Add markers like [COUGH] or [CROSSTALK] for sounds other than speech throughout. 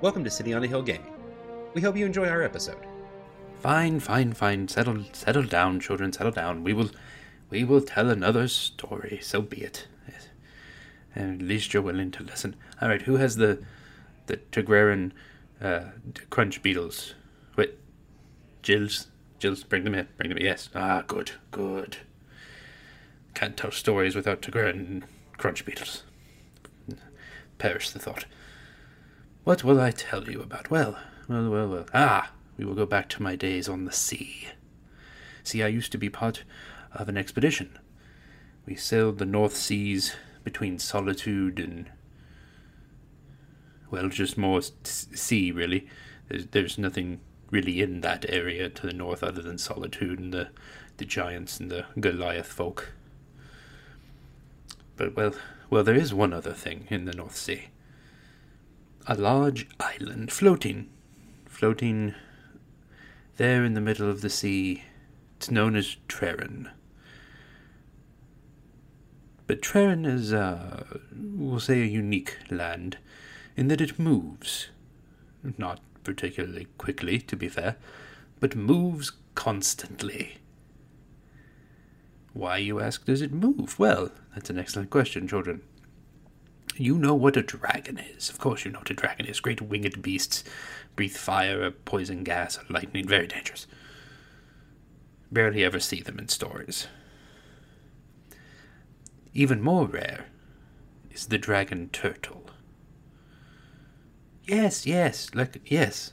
Welcome to City on a Hill Gaming. We hope you enjoy our episode. Fine, fine, fine. Settle, settle down, children. Settle down. We will, we will tell another story. So be it. And at least you're willing to listen. All right. Who has the, the Tigraran, uh, crunch beetles? Wait, Jills. Jills, bring them in. Bring them in. Yes. Ah, good, good. Can't tell stories without Tigraran crunch beetles. Perish the thought. What will I tell you about? Well, well, well, well. Ah, we will go back to my days on the sea. See, I used to be part of an expedition. We sailed the North Seas between Solitude and. Well, just more sea, really. There's, there's nothing really in that area to the north other than Solitude and the, the giants and the Goliath folk. But, well, well, there is one other thing in the North Sea. A large island floating. Floating there in the middle of the sea. It's known as Trerin. But Trerin is, uh, we'll say, a unique land in that it moves. Not particularly quickly, to be fair, but moves constantly. Why, you ask, does it move? Well, that's an excellent question, children. You know what a dragon is. Of course, you know what a dragon is. Great winged beasts breathe fire, or poison gas, or lightning. Very dangerous. Barely ever see them in stories. Even more rare is the dragon turtle. Yes, yes, like, yes.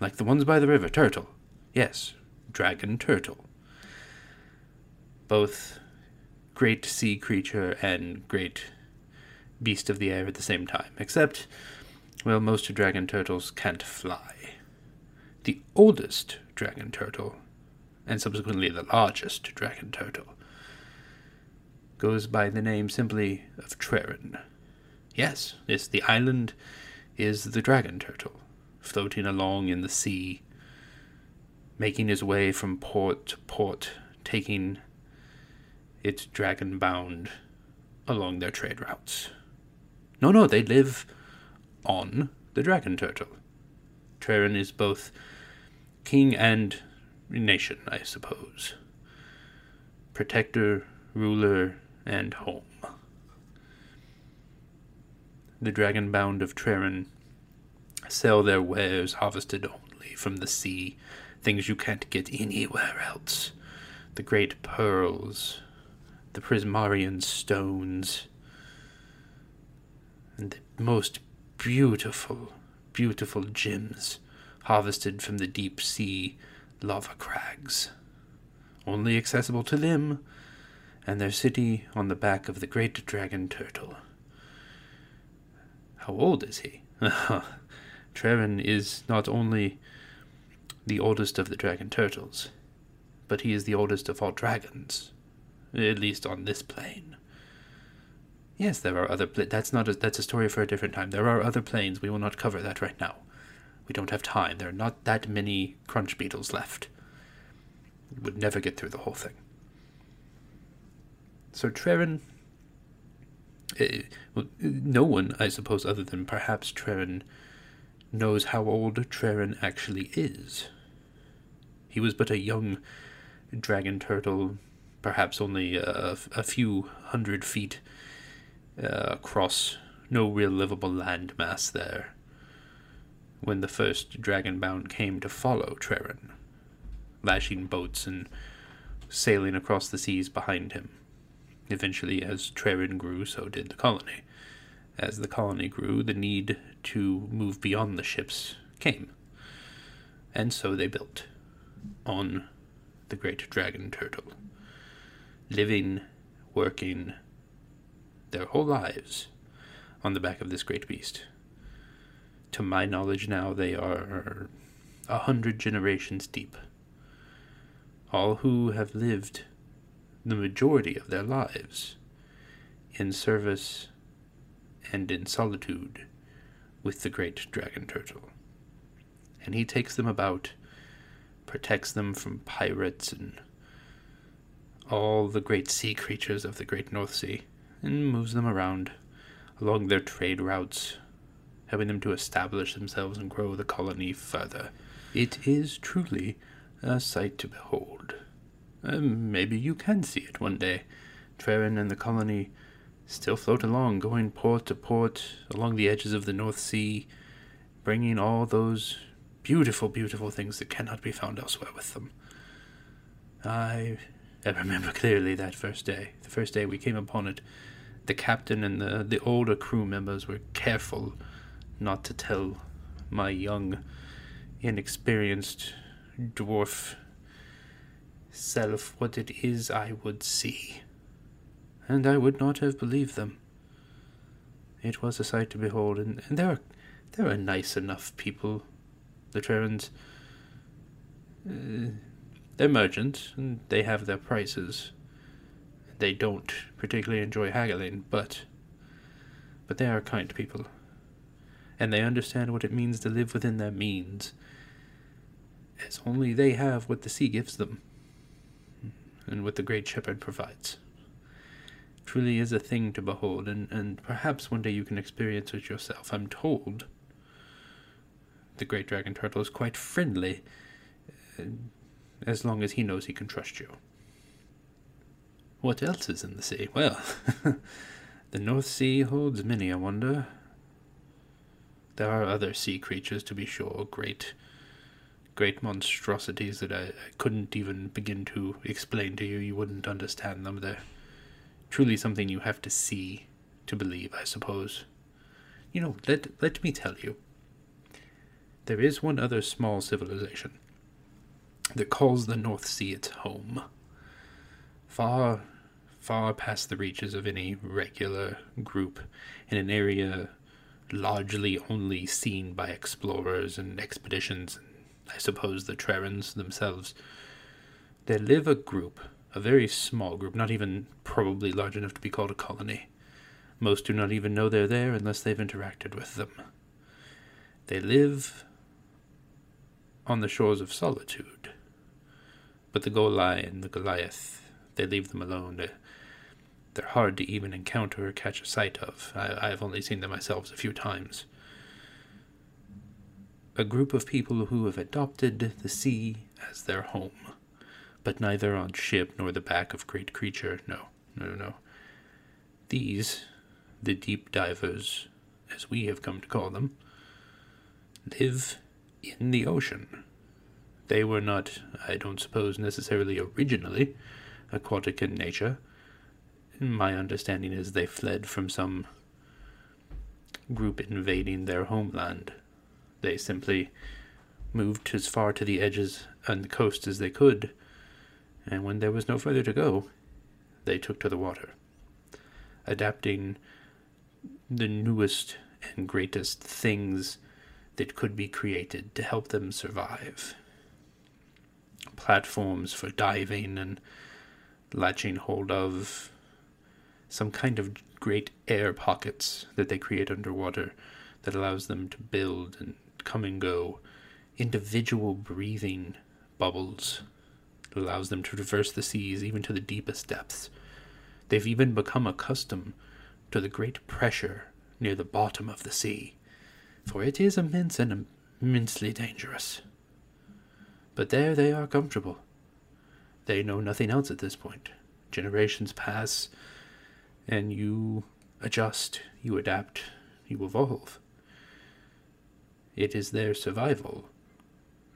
Like the ones by the river. Turtle. Yes, dragon turtle. Both great sea creature and great beast of the air at the same time. Except, well, most dragon turtles can't fly. The oldest dragon turtle, and subsequently the largest dragon turtle, goes by the name simply of Trerin. Yes, yes, the island is the dragon turtle, floating along in the sea, making his way from port to port, taking its dragon bound along their trade routes. No, no, they live on the dragon turtle. Trerin is both king and nation, I suppose. Protector, ruler, and home. The dragon bound of Trerin sell their wares harvested only from the sea, things you can't get anywhere else. The great pearls, the prismarian stones, most beautiful, beautiful gems harvested from the deep sea lava crags. Only accessible to them and their city on the back of the great dragon turtle. How old is he? [LAUGHS] Trerin is not only the oldest of the dragon turtles, but he is the oldest of all dragons, at least on this plane. Yes, there are other. Pla- that's not. A, that's a story for a different time. There are other planes. We will not cover that right now. We don't have time. There are not that many crunch beetles left. We would never get through the whole thing. So Trerin. Uh, well, no one, I suppose, other than perhaps Trerin, knows how old Trerin actually is. He was but a young dragon turtle, perhaps only a, a few hundred feet uh, across no real livable landmass there when the first Dragonbound came to follow Trerin, lashing boats and sailing across the seas behind him. Eventually, as Trerin grew, so did the colony. As the colony grew, the need to move beyond the ships came. And so they built on the great dragon turtle, living, working, their whole lives on the back of this great beast. To my knowledge now, they are a hundred generations deep. All who have lived the majority of their lives in service and in solitude with the great dragon turtle. And he takes them about, protects them from pirates and all the great sea creatures of the great North Sea and moves them around along their trade routes, helping them to establish themselves and grow the colony further. It is truly a sight to behold. Um, maybe you can see it one day. Trerin and the colony still float along, going port to port along the edges of the North Sea, bringing all those beautiful, beautiful things that cannot be found elsewhere with them. I, I remember clearly that first day, the first day we came upon it. The captain and the, the older crew members were careful not to tell my young, inexperienced dwarf self what it is I would see. And I would not have believed them. It was a sight to behold, and, and they're, they're nice enough people, the Trerans. Uh, they're merchants, and they have their prices. They don't particularly enjoy haggling, but but they are kind people, and they understand what it means to live within their means, as only they have what the sea gives them and what the Great Shepherd provides. Truly is a thing to behold, and, and perhaps one day you can experience it yourself. I'm told the Great Dragon Turtle is quite friendly, uh, as long as he knows he can trust you. What else is in the sea? Well, [LAUGHS] the North Sea holds many a wonder. There are other sea creatures, to be sure, great great monstrosities that I, I, couldn't even begin to explain to you. You wouldn't understand them. They're truly something you have to see to believe, I suppose. You know, let let me tell you. There is one other small civilization that calls the North Sea its home. Far, far past the reaches of any regular group, in an area largely only seen by explorers and expeditions I suppose the Trerans themselves, they live a group, a very small group, not even probably large enough to be called a colony. Most do not even know they're there unless they've interacted with them. They live on the shores of solitude. But the Golai and the Goliath, they leave them alone. They're, hard to even encounter or catch a sight of. I, I've only seen them myself a few times a group of people who have adopted the sea as their home, but neither on ship nor the back of great creature. No, no, no. These, the deep divers, as we have come to call them, live in the ocean. They were not, I don't suppose, necessarily originally aquatic in nature. My understanding is they fled from some group invading their homeland they simply moved as far to the edges and the coast as they could, and when there was no further to go, they took to the water, adapting the newest and greatest things that could be created to help them survive. Platforms for diving and latching hold of some kind of great air pockets that they create underwater that allows them to build and come and go, individual breathing bubbles that allows them to traverse the seas even to the deepest depths. They've even become accustomed to the great pressure near the bottom of the sea, for it is immense and immensely dangerous. But there they are comfortable. They know nothing else at this point. Generations pass, and you adjust, you adapt, you evolve. It is their survival.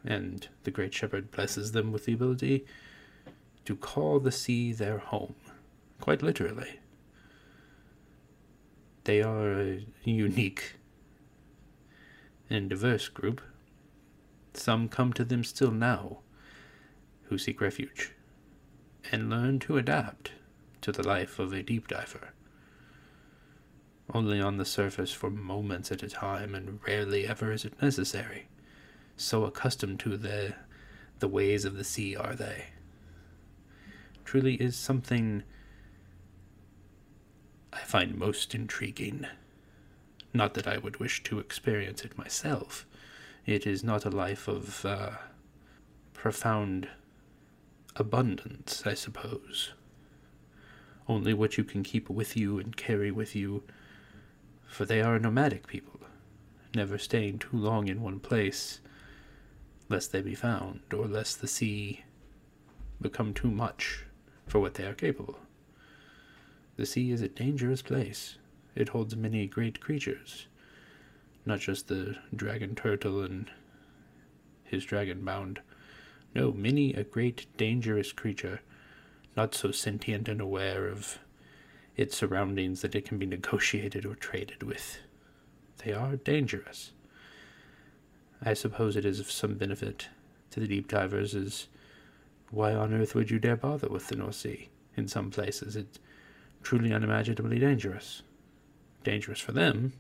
And the Great Shepherd blesses them with the ability to call the sea their home, quite literally. They are a unique and diverse group. Some come to them still now who seek refuge and learn to adapt to the life of a deep diver only on the surface for moments at a time, and rarely ever is it necessary. So accustomed to the the ways of the sea are they. Truly is something I find most intriguing. Not that I would wish to experience it myself. It is not a life of uh, profound abundance, I suppose. Only what you can keep with you and carry with you for they are nomadic people, never staying too long in one place, lest they be found, or lest the sea become too much for what they are capable. The sea is a dangerous place. It holds many great creatures, not just the dragon turtle and his dragon bound. No, many a great dangerous creature, not so sentient and aware of its surroundings that it can be negotiated or traded with. They are dangerous. I suppose it is of some benefit to the deep divers is why on earth would you dare bother with the North Sea? In some places it's truly unimaginably dangerous. Dangerous for them,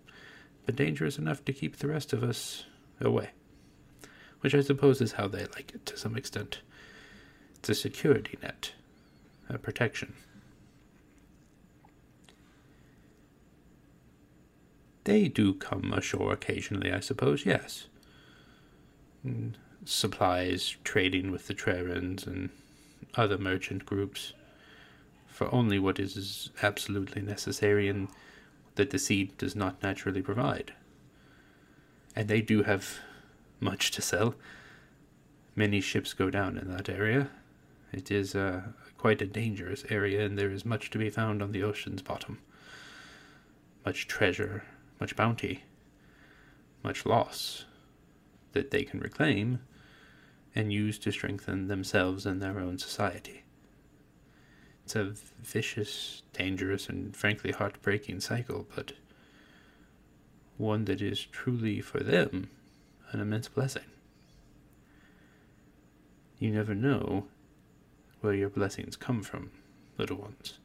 but dangerous enough to keep the rest of us away. Which I suppose is how they like it to some extent. It's a security net, a protection. They do come ashore occasionally, I suppose, yes. And supplies, trading with the Trerans and other merchant groups for only what is absolutely necessary and that the sea does not naturally provide. And they do have much to sell. Many ships go down in that area. It is uh, quite a dangerous area, and there is much to be found on the ocean's bottom. Much treasure, much bounty, much loss that they can reclaim and use to strengthen themselves and their own society. It's a vicious, dangerous, and frankly heartbreaking cycle, but one that is truly for them an immense blessing. You never know where your blessings come from, little ones.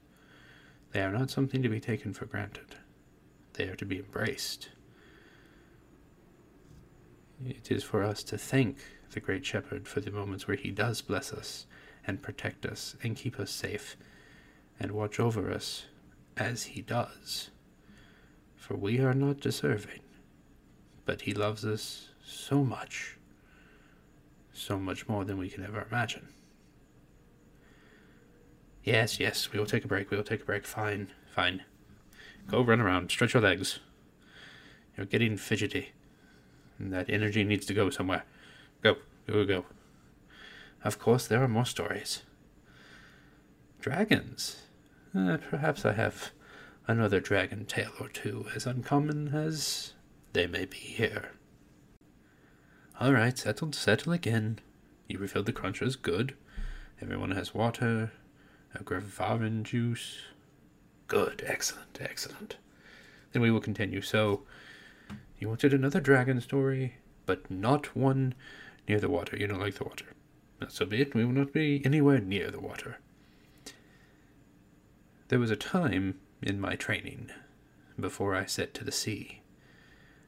They are not something to be taken for granted. They are to be embraced. It is for us to thank the Great Shepherd for the moments where he does bless us and protect us and keep us safe and watch over us as he does. For we are not deserving, but he loves us so much, so much more than we can ever imagine. Yes, yes, we will take a break, we will take a break. Fine, fine. Go run around, stretch your legs. You're getting fidgety. And that energy needs to go somewhere. Go, go, go. Of course, there are more stories. Dragons. Uh, perhaps I have another dragon tale or two as uncommon as they may be here. All right, settle, settle again. You refilled the crunchers, good. Everyone has water, a Gravarin juice. Good, excellent, excellent. Then we will continue. So, you wanted another dragon story, but not one near the water. You don't like the water. Not so be it. We will not be anywhere near the water. There was a time in my training before I set to the sea,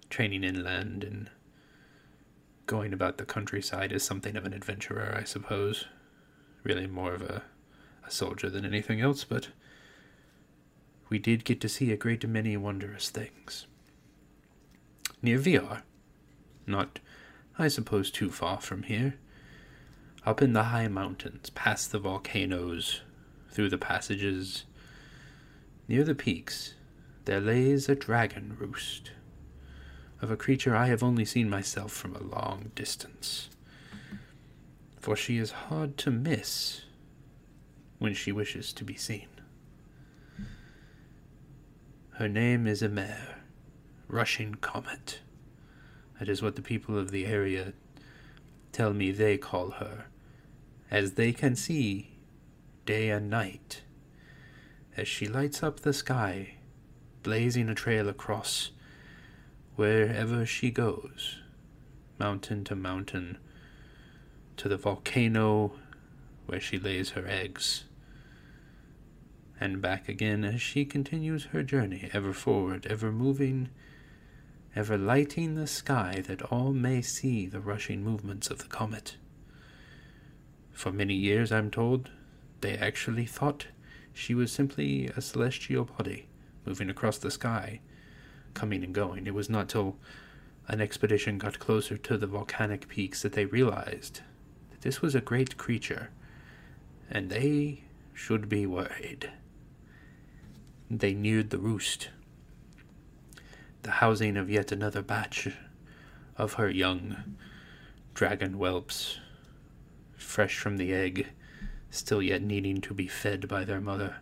training inland and going about the countryside as something of an adventurer, I suppose. Really more of a soldier than anything else, but we did get to see a great many wondrous things. Near Viar, not, I suppose, too far from here, up in the high mountains, past the volcanoes, through the passages, Near the peaks, there lays a dragon roost of a creature I have only seen myself from a long distance. For she is hard to miss when she wishes to be seen. Her name is Emer, Rushing Comet. That is what the people of the area tell me they call her, as they can see day and night as she lights up the sky, blazing a trail across wherever she goes, mountain to mountain, to the volcano where she lays her eggs, and back again as she continues her journey, ever forward, ever moving, ever lighting the sky that all may see the rushing movements of the comet. For many years, I'm told, they actually thought she was simply a celestial body moving across the sky, coming and going. It was not till an expedition got closer to the volcanic peaks that they realized that this was a great creature, and they should be worried. They neared the roost, the housing of yet another batch of her young dragon whelps, fresh from the egg, still yet needing to be fed by their mother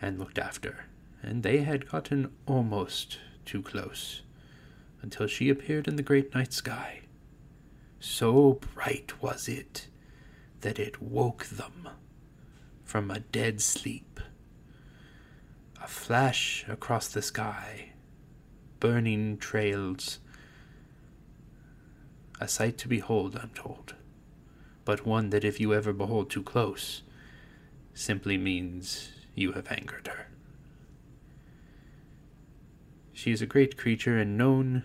and looked after, and they had gotten almost too close until she appeared in the great night sky. So bright was it that it woke them from a dead sleep. A flash across the sky, burning trails. A sight to behold, I'm told, but one that if you ever behold too close, simply means you have angered her. She is a great creature and known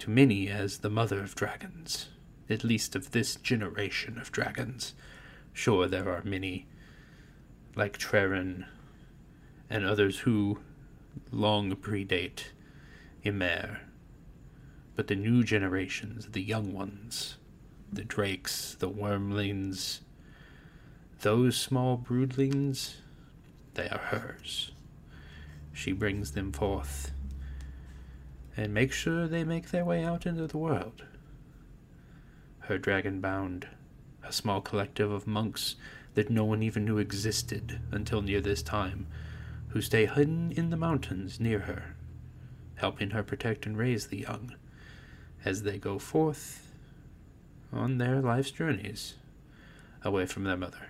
to many as the mother of dragons, at least of this generation of dragons. Sure, there are many, like Trerin, and others who long predate Emer. But the new generations, the young ones, the drakes, the wormlings, those small broodlings, they are hers. She brings them forth and makes sure they make their way out into the world. Her dragon bound, a small collective of monks that no one even knew existed until near this time, who stay hidden in the mountains near her, helping her protect and raise the young as they go forth on their life's journeys away from their mother.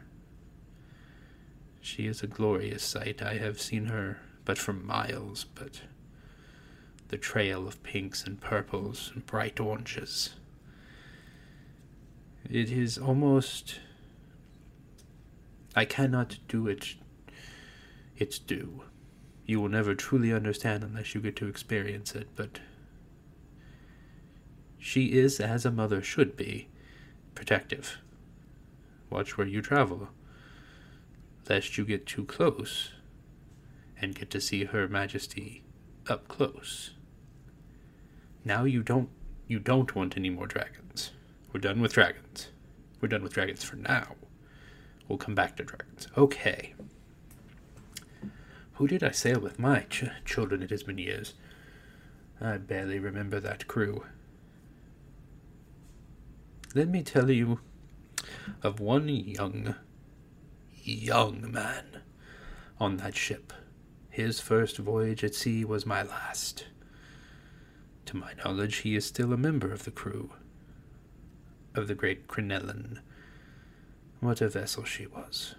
She is a glorious sight. I have seen her but for miles, but the trail of pinks and purples and bright oranges. It is almost. I cannot do it its due. You will never truly understand unless you get to experience it, but she is as a mother should be protective. Watch where you travel lest you get too close and get to see her majesty up close. Now you don't you don't want any more dragons. We're done with dragons. We're done with dragons for now. We'll come back to dragons. Okay. Who did I sail with my ch- children? It has been years. I barely remember that crew. Let me tell you of one young young man on that ship. His first voyage at sea was my last. To my knowledge, he is still a member of the crew of the great Crinellin. What a vessel she was.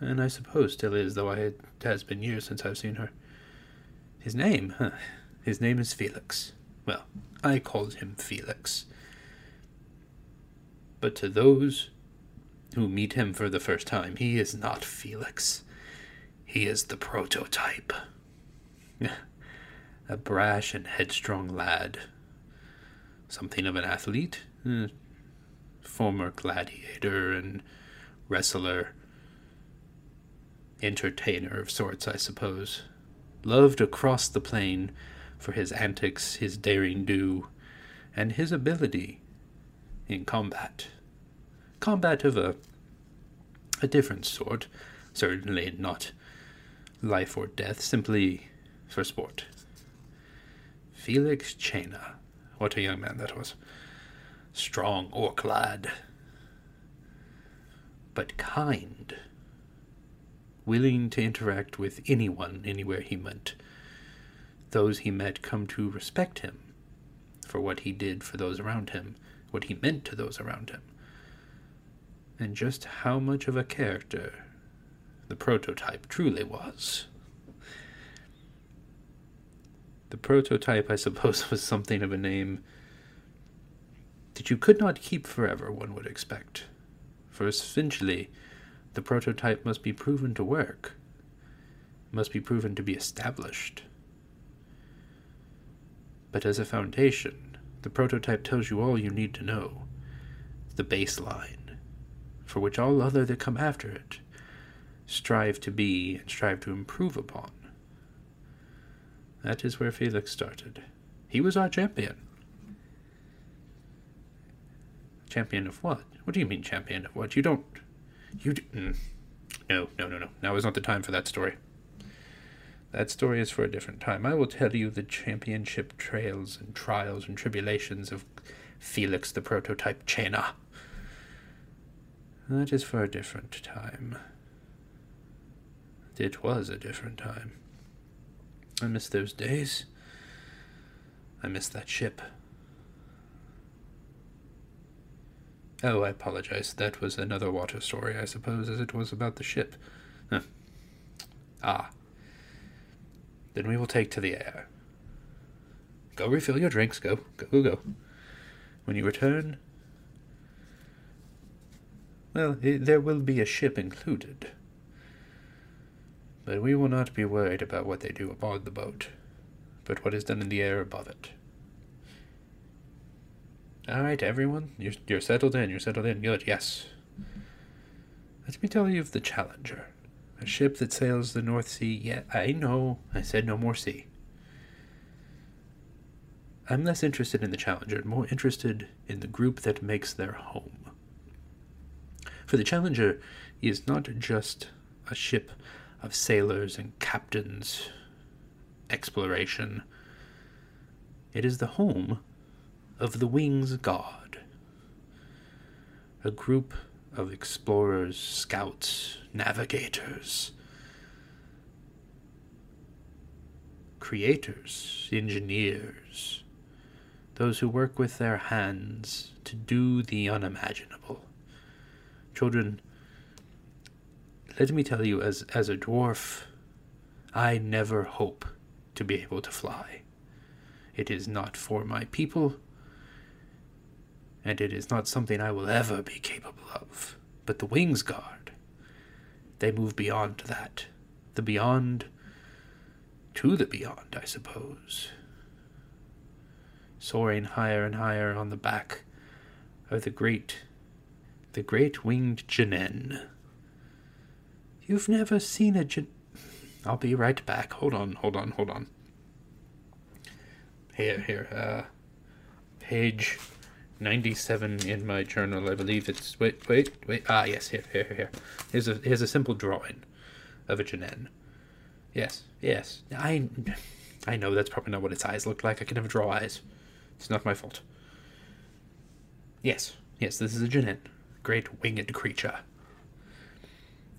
And I suppose still is, though it has been years since I've seen her. His name? Huh. His name is Felix. Well, I called him Felix. But to those who meet him for the first time, he is not Felix. He is the prototype. [LAUGHS] A brash and headstrong lad. Something of an athlete. Eh, former gladiator and wrestler. Entertainer of sorts, I suppose. Loved across the plain for his antics, his daring do, and his ability in combat combat of a a different sort, certainly not life or death, simply for sport. Felix Chena, what a young man that was. Strong orc lad, but kind, willing to interact with anyone anywhere he went. Those he met come to respect him for what he did for those around him, what he meant to those around him and just how much of a character the prototype truly was. The prototype, I suppose, [LAUGHS] was something of a name that you could not keep forever, one would expect. For essentially, the prototype must be proven to work, must be proven to be established. But as a foundation, the prototype tells you all you need to know the baseline for which all other that come after it strive to be and strive to improve upon. That is where Felix started. He was our champion. Champion of what? What do you mean, champion of what? You don't. You. D- mm. No, no, no, no. Now is not the time for that story. that story is for a different time. I will tell you the championship trails and trials and tribulations of Felix the prototype Chena. That is for a different time. It was a different time. I miss those days. I miss that ship. Oh, I apologize. That was another water story, I suppose, as it was about the ship. Huh. Ah. Then we will take to the air. Go refill your drinks. Go, go, go, go. When you return, well, it, there will be a ship included. But we will not be worried about what they do aboard the boat, but what is done in the air above it. All right, everyone, you're, you're settled in. You're settled in. Good, yes. Let me tell you of the Challenger, a ship that sails the North Sea. Yeah, I know. I said no more sea. I'm less interested in the Challenger more interested in the group that makes their home. For the Challenger is not just a ship of sailors and captains, exploration. It is the home of the Wings Guard, a group of explorers, scouts, navigators, creators, engineers, those who work with their hands to do the unimaginable. Children, let me tell you, as, as a dwarf, I never hope to be able to fly. It is not for my people, and it is not something I will ever be capable of. But the Wings Guard, they move beyond that. The beyond to the beyond, I suppose. Soaring higher and higher on the back of the great, the great winged Janen. You've never seen a Jan. I'll be right back. Hold on, hold on, hold on. Here, here, uh, page 97 in my journal. I believe it's wait, wait, wait. Ah, yes, here, here, here. Here's a here's a simple drawing of a Janen. Yes, yes. I I know that's probably not what its eyes look like. I can never draw eyes. It's not my fault. Yes, yes, this is a Janen, great winged creature.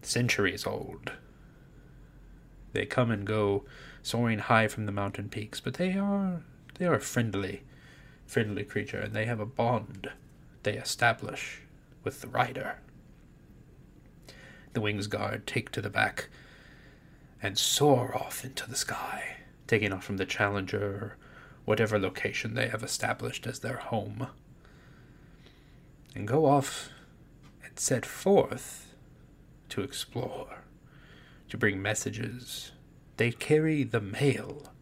Centuries old. They come and go, soaring high from the mountain peaks, but they are they are friendly friendly creature, and they have a bond they establish with the rider. The wings guard take to the back and soar off into the sky, taking off from the Challenger or whatever location they have established as their home, and go off and set forth to explore, to bring messages. They carry the mail.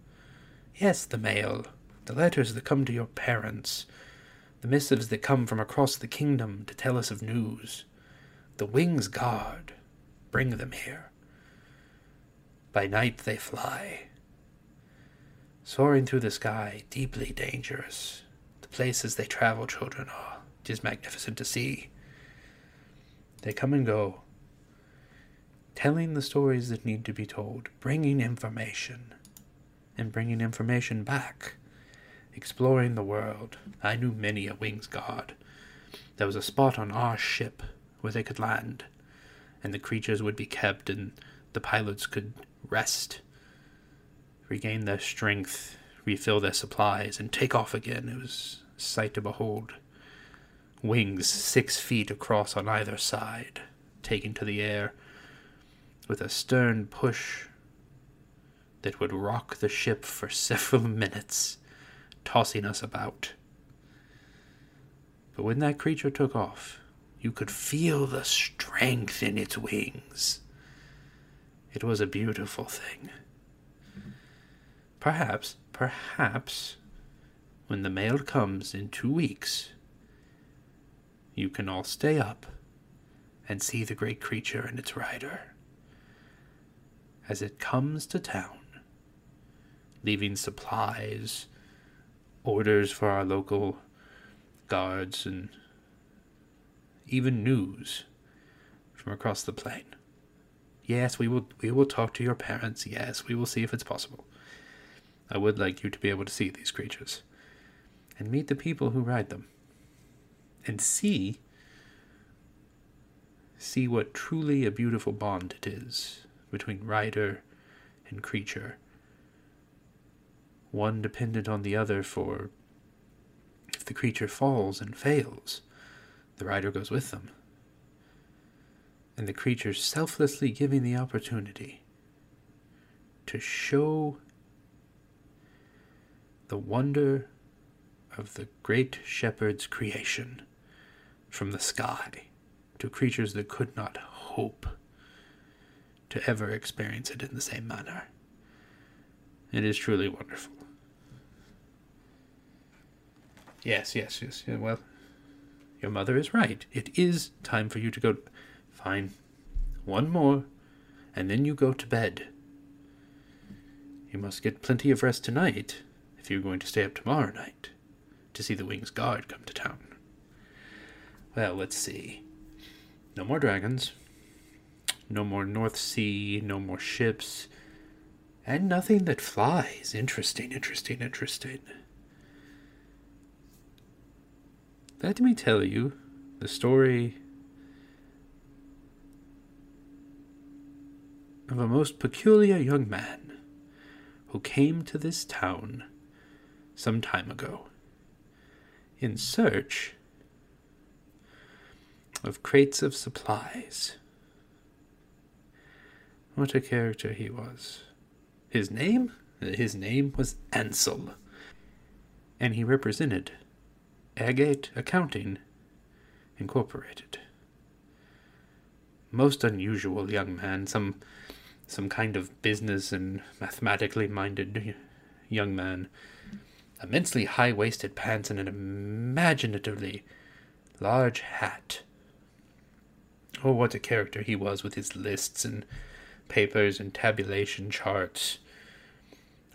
Yes, the mail the letters that come to your parents, the missives that come from across the kingdom to tell us of news. The wings guard bring them here. By night they fly, soaring through the sky, deeply dangerous. The places they travel, children, it is magnificent to see. They come and go, telling the stories that need to be told, bringing information, and bringing information back exploring the world. I knew many a wings guard. There was a spot on our ship where they could land, and the creatures would be kept, and the pilots could rest, regain their strength, refill their supplies, and take off again. It was a sight to behold. Wings six feet across on either side, taken to the air, with a stern push that would rock the ship for [LAUGHS] several minutes tossing us about. But when that creature took off, you could feel the strength in its wings. It was a beautiful thing. Perhaps, perhaps, when the mail comes in two weeks, you can all stay up and see the great creature and its rider as it comes to town, leaving supplies orders for our local guards and even news from across the plain. Yes, we will we will talk to your parents. Yes, we will see if it's possible. I would like you to be able to see these creatures and meet the people who ride them and see see what truly a beautiful bond it is between rider and creature one dependent on the other for if the creature falls and fails the rider goes with them and the creature selflessly giving the opportunity to show the wonder of the great shepherd's creation from the sky to creatures that could not hope to ever experience it in the same manner. It is truly wonderful. Yes, yes, yes. Yeah, well, your mother is right. It is time for you to go. Fine. One more, and then you go to bed. You must get plenty of rest tonight if you're going to stay up tomorrow night to see the Wing's Guard come to town. Well, let's see. No more dragons. No more North Sea. No more ships. And nothing that flies. Interesting, interesting, interesting. Let me tell you the story of a most peculiar young man who came to this town some time ago in search of crates of supplies. What a character he was. His name? His name was Ansel, and he represented Agate Accounting Incorporated. Most unusual young man, some some kind of business and mathematically minded young man immensely high waisted pants, and an imaginatively large hat. Oh, what a character he was with his lists and papers and tabulation charts.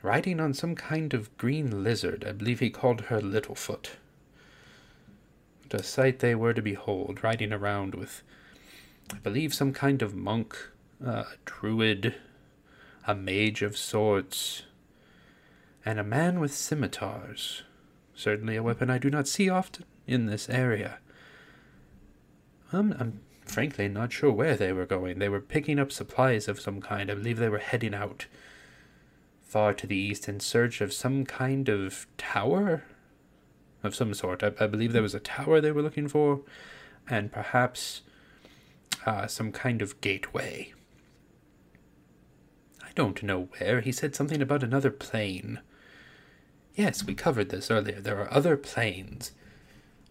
Riding on some kind of green lizard, I believe he called her Littlefoot. A sight they were to behold, riding around with, I believe, some kind of monk, a druid, a mage of sorts, and a man with scimitars. Certainly a weapon I do not see often in this area. I'm, I'm frankly not sure where they were going. They were picking up supplies of some kind. I believe they were heading out far to the east in search of some kind of tower of some sort. I, I believe there was a tower they were looking for, and perhaps uh, some kind of gateway. I don't know where. He said something about another plane. Yes, we covered this earlier. There are other planes.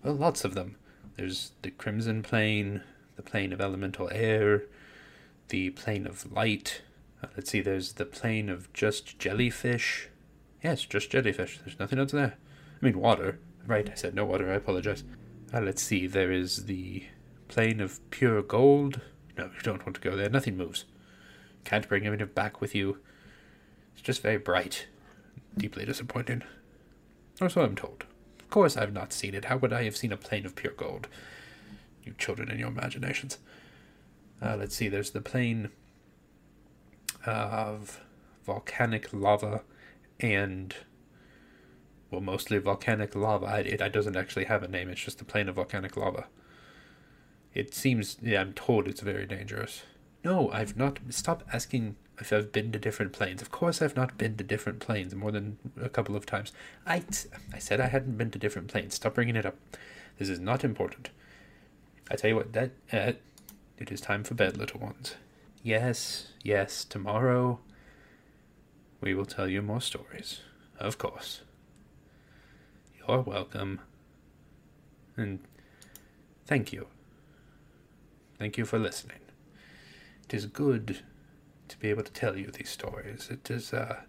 Well, lots of them. There's the Crimson Plane, the plane of elemental air, the plane of light. Uh, let's see, there's the plane of just jellyfish. Yes, just jellyfish. There's nothing else there. I mean, water. Right, I said no water. I apologize. Uh, let's see, there is the plane of pure gold. No, you don't want to go there. Nothing moves. Can't bring it back with you. It's just very bright. Deeply disappointing. Or so I'm told. Of course, I've not seen it. How would I have seen a plane of pure gold? You children in your imaginations. Uh, let's see, there's the plane of volcanic lava and, well, mostly volcanic lava. It, it doesn't actually have a name, it's just a plane of volcanic lava. It seems, yeah, I'm told it's very dangerous. No, I've not. Stop asking if I've been to different planes. Of course, I've not been to different planes more than a couple of times. I, I said I hadn't been to different planes. Stop bringing it up. This is not important. I tell you what, that uh, it is time for bed, little ones. Yes, yes, tomorrow we will tell you more stories. Of course. You're welcome. And thank you. Thank you for listening. It is good to be able to tell you these stories. It is uh,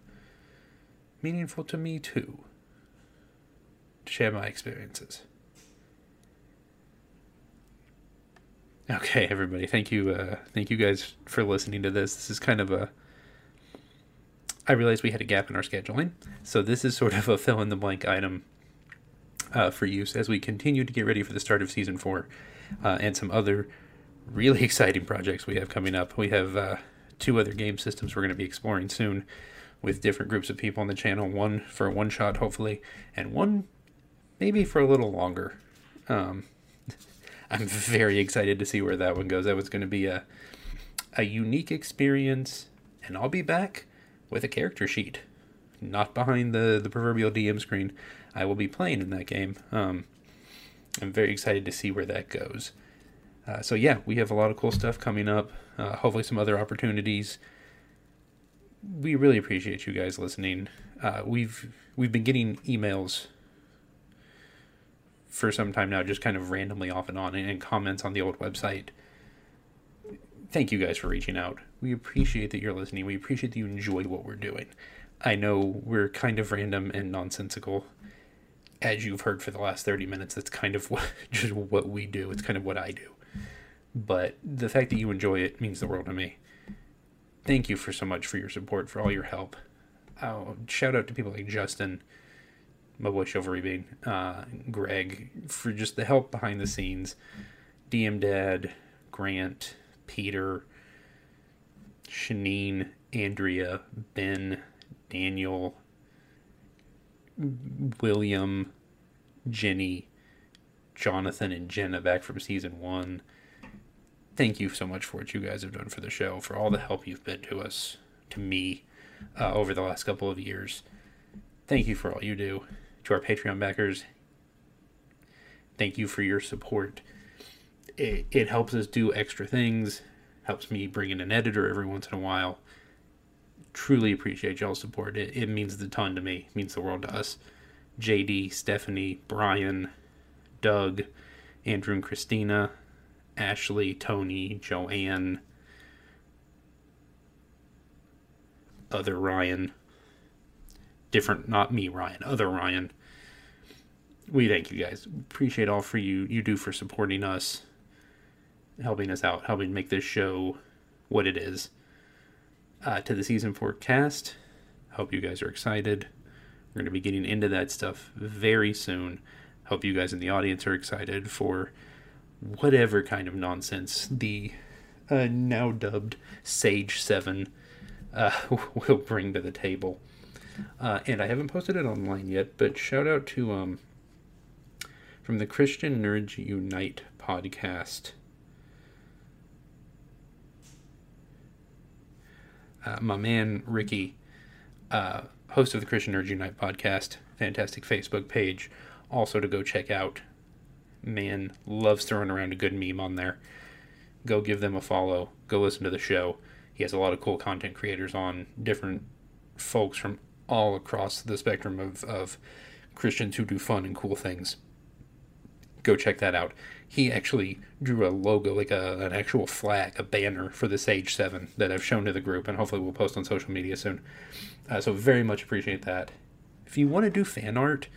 meaningful to me too to share my experiences. Okay, everybody, thank you, uh, thank you guys for listening to this. This is kind of a. I realized we had a gap in our scheduling, so this is sort of a fill in the blank item uh, for use as we continue to get ready for the start of season four uh, and some other really [LAUGHS] exciting projects we have coming up. We have uh, two other game systems we're going to be exploring soon with different groups of people on the channel. One for a one shot, hopefully, and one maybe for a little longer. Um, [LAUGHS] I'm very excited to see where that one goes. That was going to be a a unique experience, and I'll be back with a character sheet, not behind the the proverbial DM screen. I will be playing in that game. Um, I'm very excited to see where that goes. Uh, so yeah, we have a lot of cool stuff coming up. Uh, hopefully, some other opportunities. We really appreciate you guys listening. Uh, we've we've been getting emails for some time now, just kind of randomly off and on, and, and comments on the old website. Thank you guys for reaching out. We appreciate that you're listening. We appreciate that you enjoy what we're doing. I know we're kind of random and nonsensical, as you've heard for the last 30 minutes. That's kind of [LAUGHS] what, just what we do. It's kind of what I do. But the fact that you enjoy it means the world to me. Thank you for so much for your support, for all your help. Oh, shout out to people like Justin, my boy Chivalry uh, Greg, for just the help behind the scenes. DM Dad, Grant, Peter, Shanine, Andrea, Ben, Daniel, William, Jenny, Jonathan, and Jenna back from season one. Thank you so much for what you guys have done for the show, for all the help you've been to us, to me, uh, over the last couple of years. Thank you for all you do. To our Patreon backers, thank you for your support. It, it helps us do extra things, helps me bring in an editor every once in a while. Truly appreciate y'all's support. It, it means a ton to me, it means the world to us. JD, Stephanie, Brian, Doug, Andrew and Christina, Ashley, Tony, Joanne, other Ryan, different, not me, Ryan, other Ryan. We thank you guys. Appreciate all for you you do for supporting us, helping us out, helping make this show what it is. Uh, to the season four cast, hope you guys are excited. We're going to be getting into that stuff very soon. Hope you guys in the audience are excited for whatever kind of nonsense the uh, now dubbed Sage 7 uh, [LAUGHS] will bring to the table. Uh, and I haven't posted it online yet, but shout out to um, from the Christian Nerds Unite podcast. Uh, my man Ricky, uh, host of the Christian Nerds Unite podcast, fantastic Facebook page, also to go check out man loves throwing around a good meme on there. Go give them a follow. Go listen to the show. He has a lot of cool content creators on, different folks from all across the spectrum of, of Christians who do fun and cool things. Go check that out. He actually drew a logo, like a, an actual flag, a banner for the Sage 7 that I've shown to the group, and hopefully we'll post on social media soon. Uh, so, very much appreciate that. If you want to do fan art,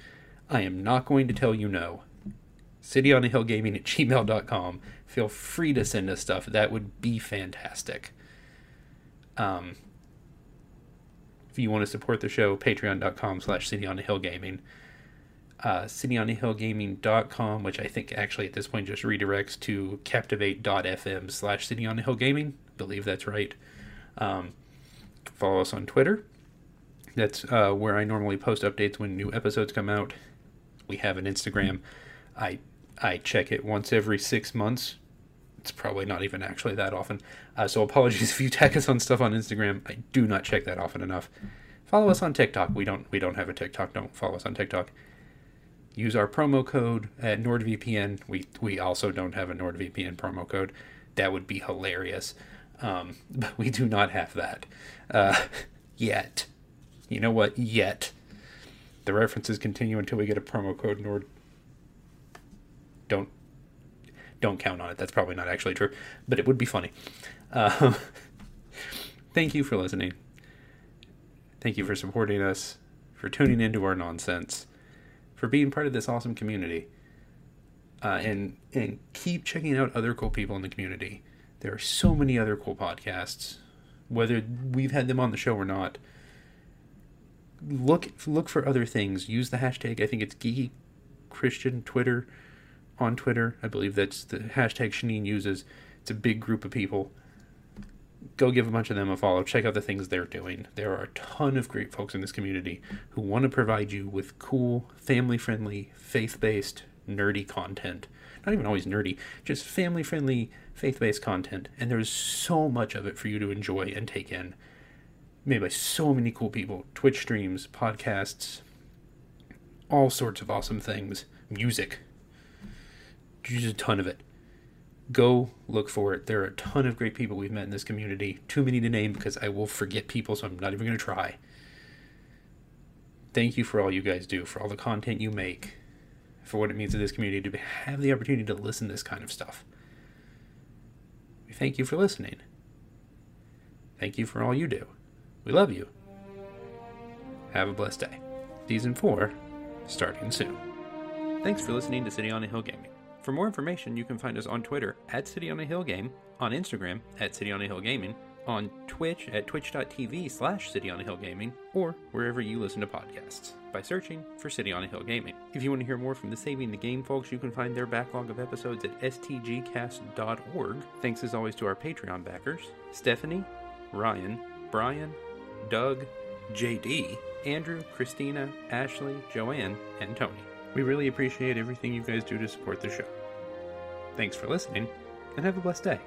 I am not going to tell you no cityonthehillgaming at gmail.com. Feel free to send us stuff. That would be fantastic. Um, if you want to support the show, patreon.com slash cityonthehillgaming. Uh, cityonthehillgaming.com, which I think actually at this point just redirects to captivate.fm slash cityonthehillgaming. Believe that's right. Um, follow us on Twitter. That's uh, where I normally post updates when new episodes come out. We have an Instagram. I I check it once every six months. It's probably not even actually that often. Uh, so apologies [LAUGHS] if you tag us on stuff on Instagram. I do not check that often enough. Follow us on TikTok. We don't we don't have a TikTok. Don't follow us on TikTok. Use our promo code at NordVPN. We we also don't have a NordVPN promo code. That would be hilarious. Um, [LAUGHS] but we do not have that uh, [LAUGHS] yet. You know what? Yet. The references continue until we get a promo code Nord don't don't count on it. That's probably not actually true, but it would be funny. Uh, [LAUGHS] thank you for listening. Thank you for supporting us, for tuning into our nonsense, for being part of this awesome community. Uh, and and keep checking out other cool people in the community. There are so many other cool podcasts, whether we've had them on the show or not. Look look for other things. Use the hashtag. I think it's geeky Christian Twitter on Twitter. I believe that's the hashtag Shanine uses. It's a big group of people. Go give a bunch of them a follow. Check out the things they're doing. There are a ton of great folks in this community who want to provide you with cool, family friendly, faith based, nerdy content. Not even always nerdy, just family friendly, faith based content. And there's so much of it for you to enjoy and take in. Made by so many cool people Twitch streams, podcasts, all sorts of awesome things, music. Just a ton of it go look for it. There are a ton of great people we've met in this community. Too many to name because I will forget people, so I'm not even going to try. Thank you for all you guys do, for all the content you make, for what it means to this community to have the opportunity to listen to this kind of stuff. We thank you for listening. Thank you for all you do. We love you. Have a blessed day. Season 4, starting soon. Thanks for listening to City on a Hill Gaming. For more information, you can find us on Twitter at City on a Hill Game, on Instagram at City on a Hill Gaming, on Twitch at twitch.tv slash City on a Hill Gaming, or wherever you listen to podcasts by searching for City on a Hill Gaming. If you want to hear more from the Saving the Game folks, you can find their backlog of episodes at stgcast.org. Thanks as always to our Patreon backers Stephanie, Ryan, Brian, Doug, JD, Andrew, Christina, Ashley, Joanne, and Tony. We really appreciate everything you guys do to support the show. Thanks for listening, and have a blessed day.